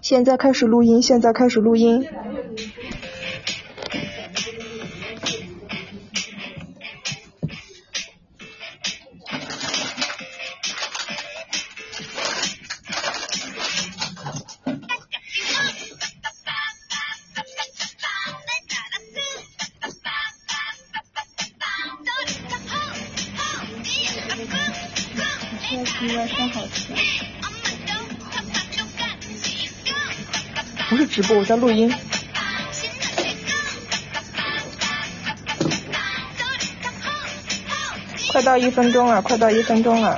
现在开始录音，现在开始录音。录音。快到一分钟了，快到一分钟了。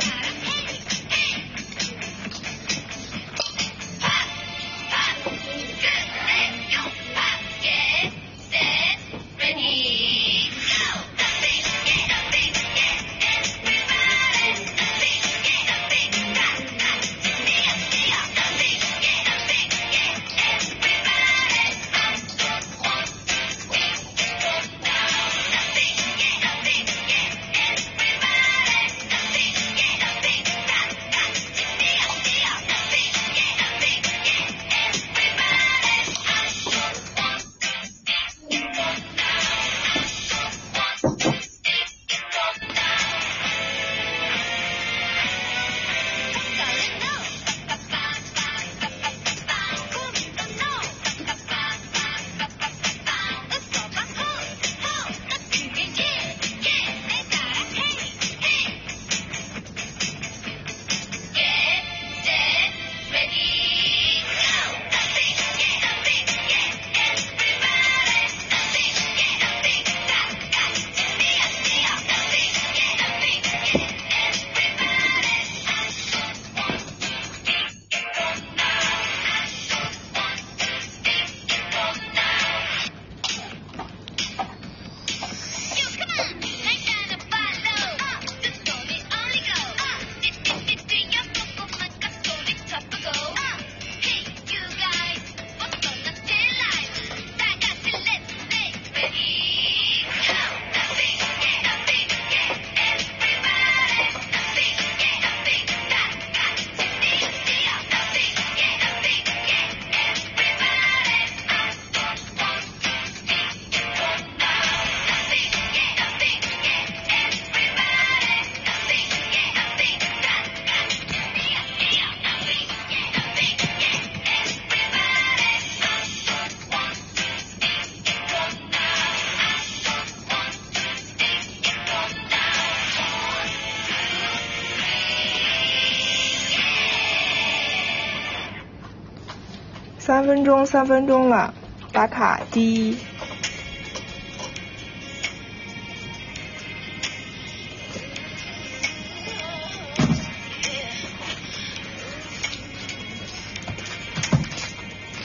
三分钟，了，打卡第一。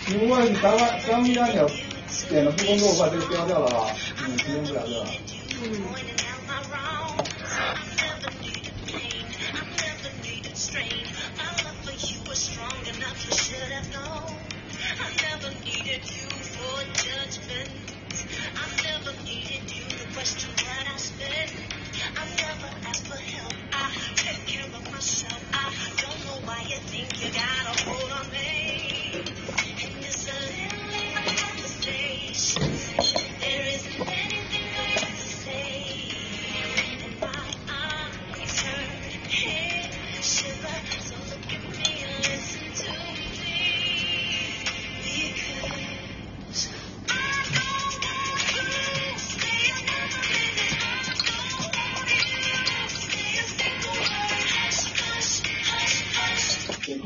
如果你刚刚刚一按钮点了不工作，我把这个标掉了啊，嗯，用不了这个。嗯。just let us live.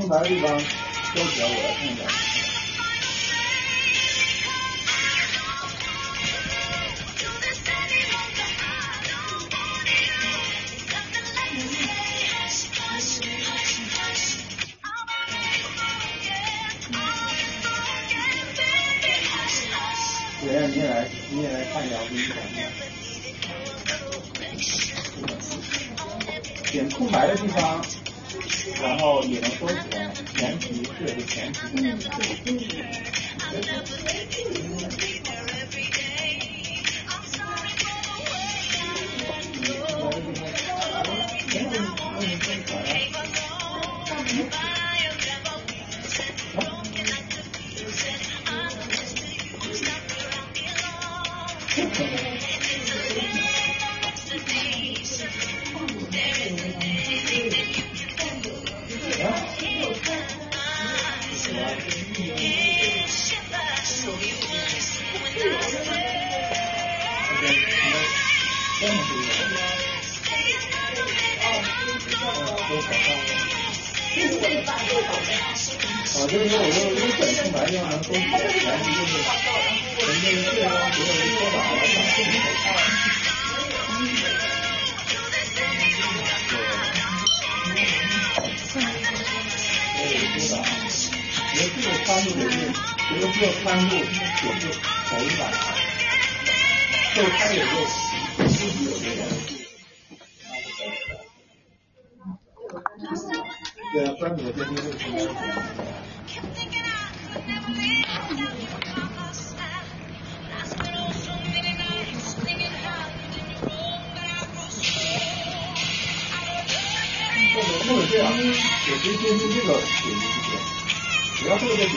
哪个地方收起来？我来看一下啊，就是说我就如果本空白的话，能搜出来，然后就是从那个月光结尾缩短了，长这么对，缩短，因为这个宽度也是，因为这个宽度也是口感，就它也就自己有这个。对啊，专门的电梯会这样，我可以接触这个点击之点，只要这个点。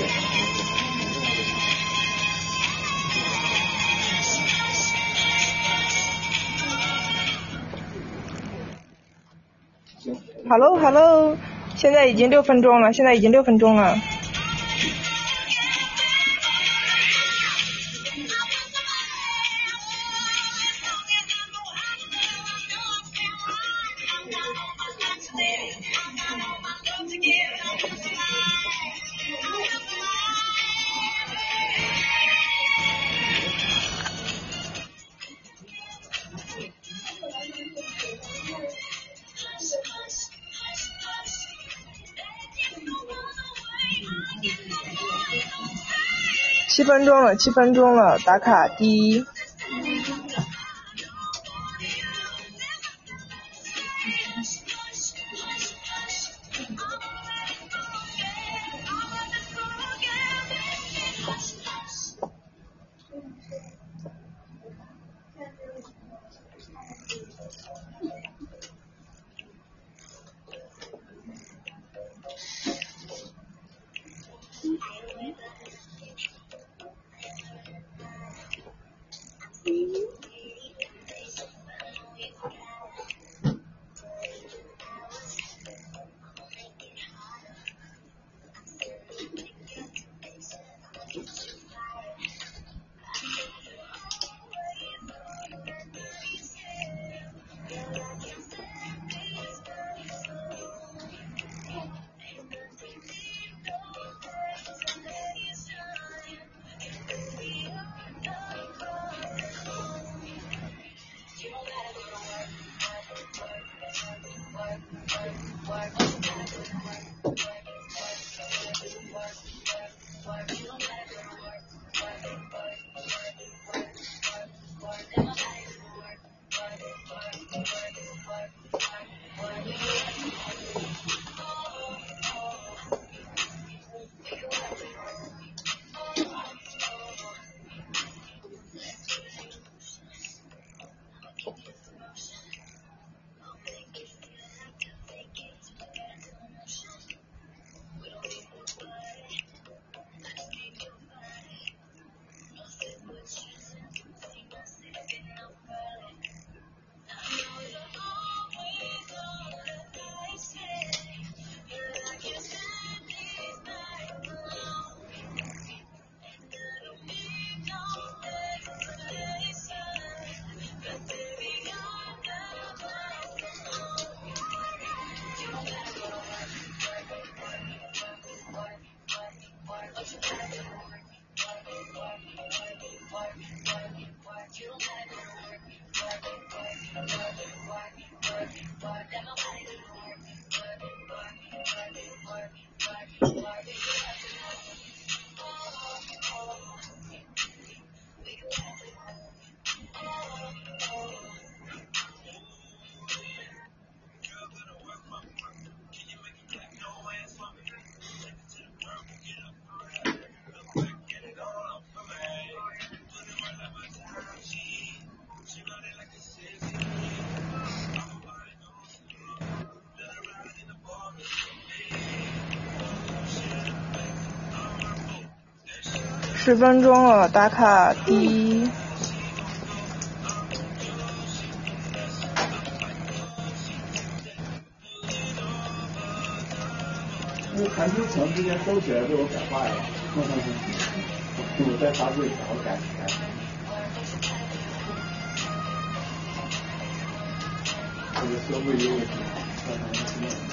行，Hello Hello，现在已经六分钟了，现在已经六分钟了。分钟了，七分钟了，打卡第一。flag. 十分钟了，打卡第一。那韩秋成之前收起来被我改坏了，我再发自己，我改改。这个设费有点高，看看。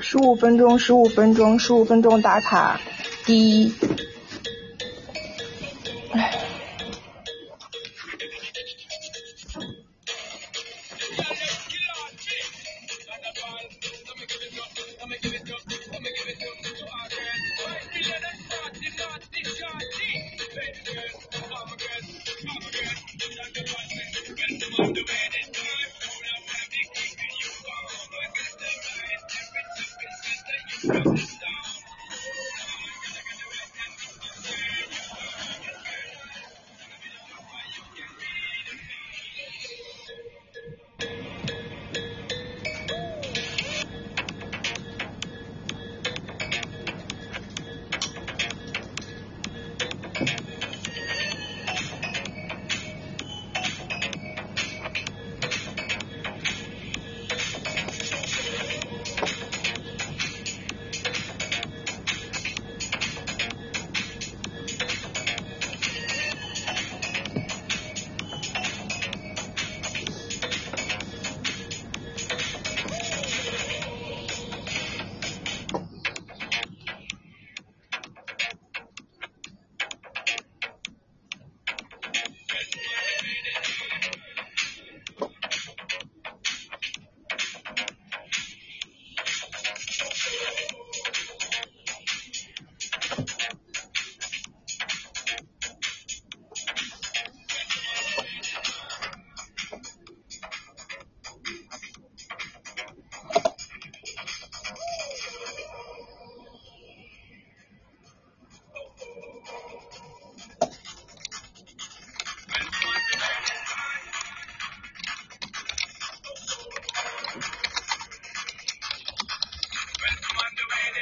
十五分钟，十五分钟，十五分钟打卡第一。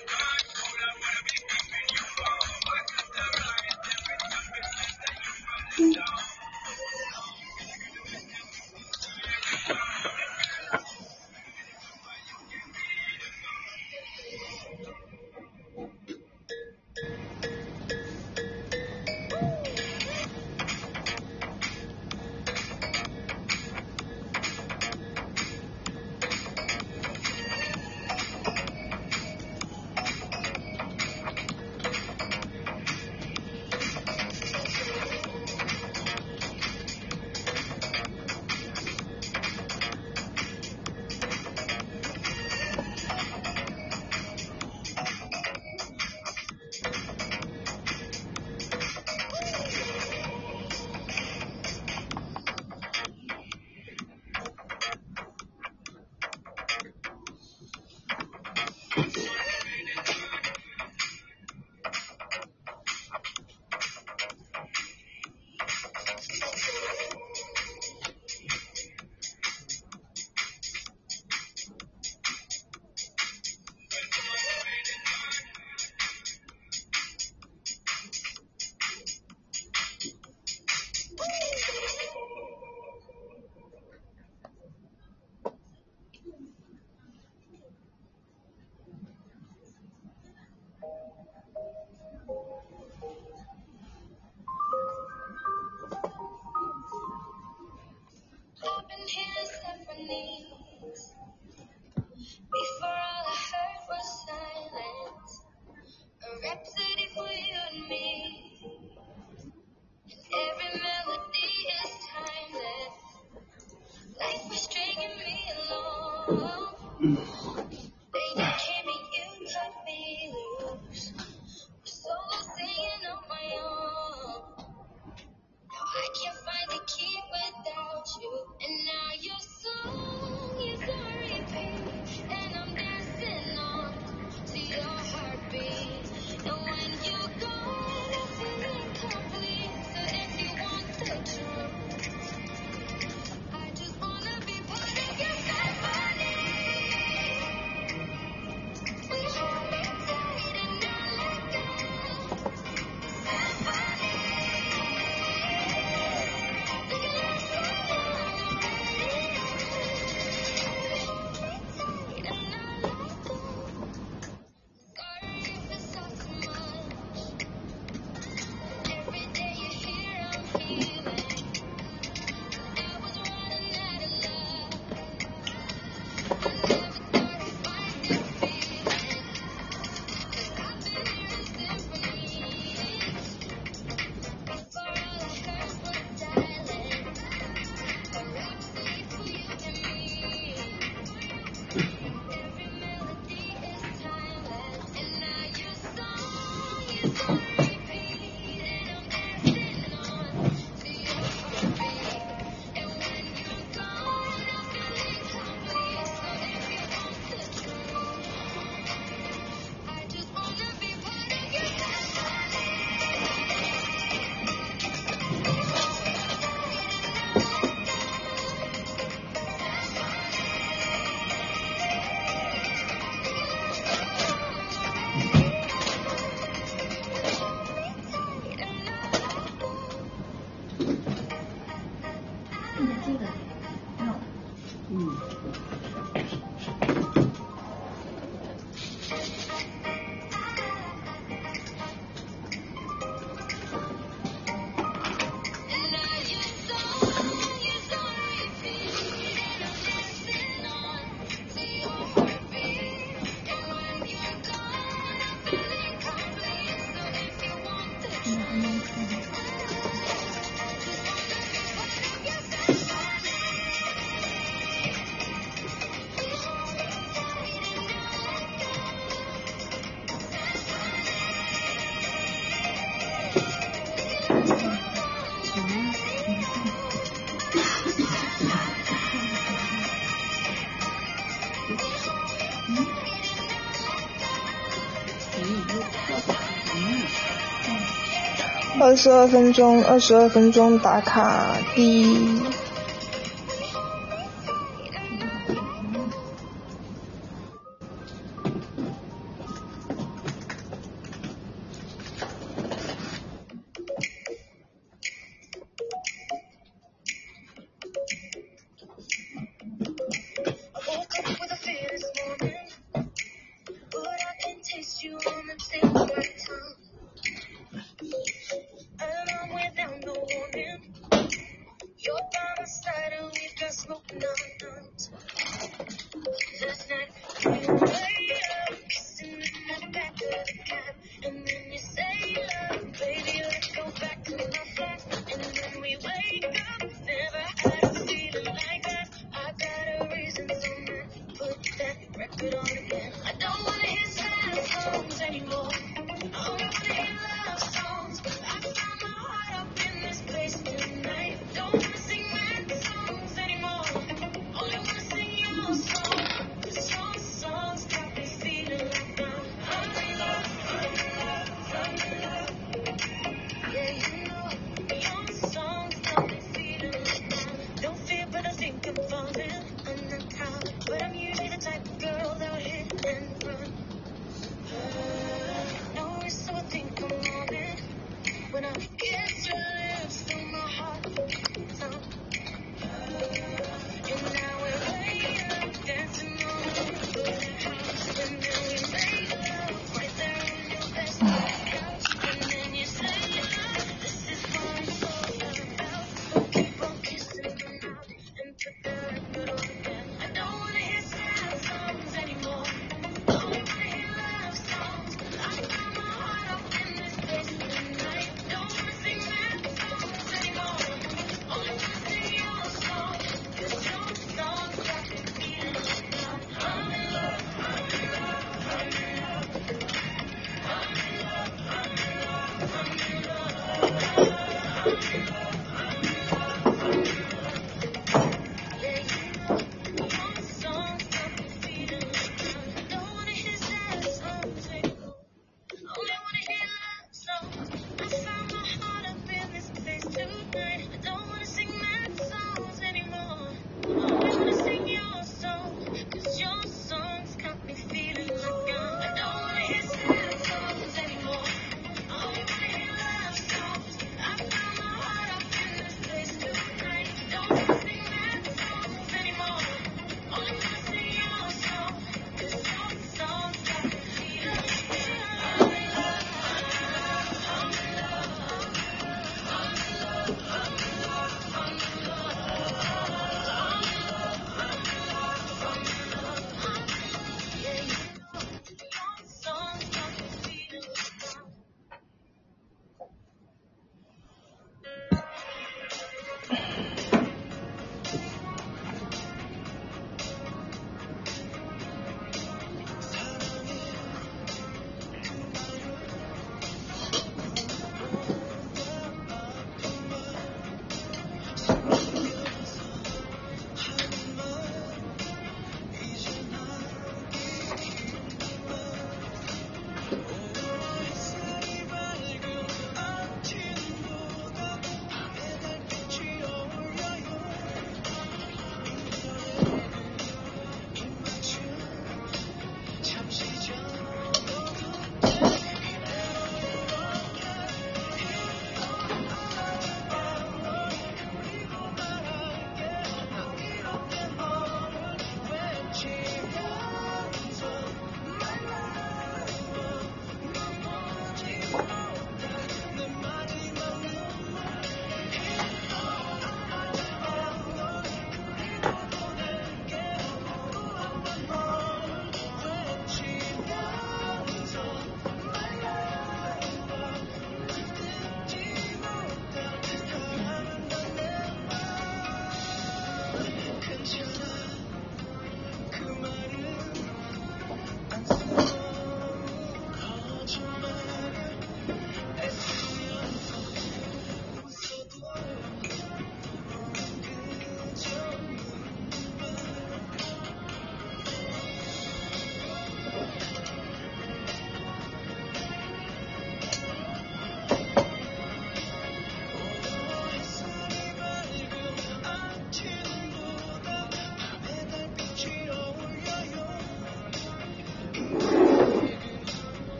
Bye. 二十二分钟，二十二分钟打卡第 Okay.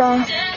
一。停吧。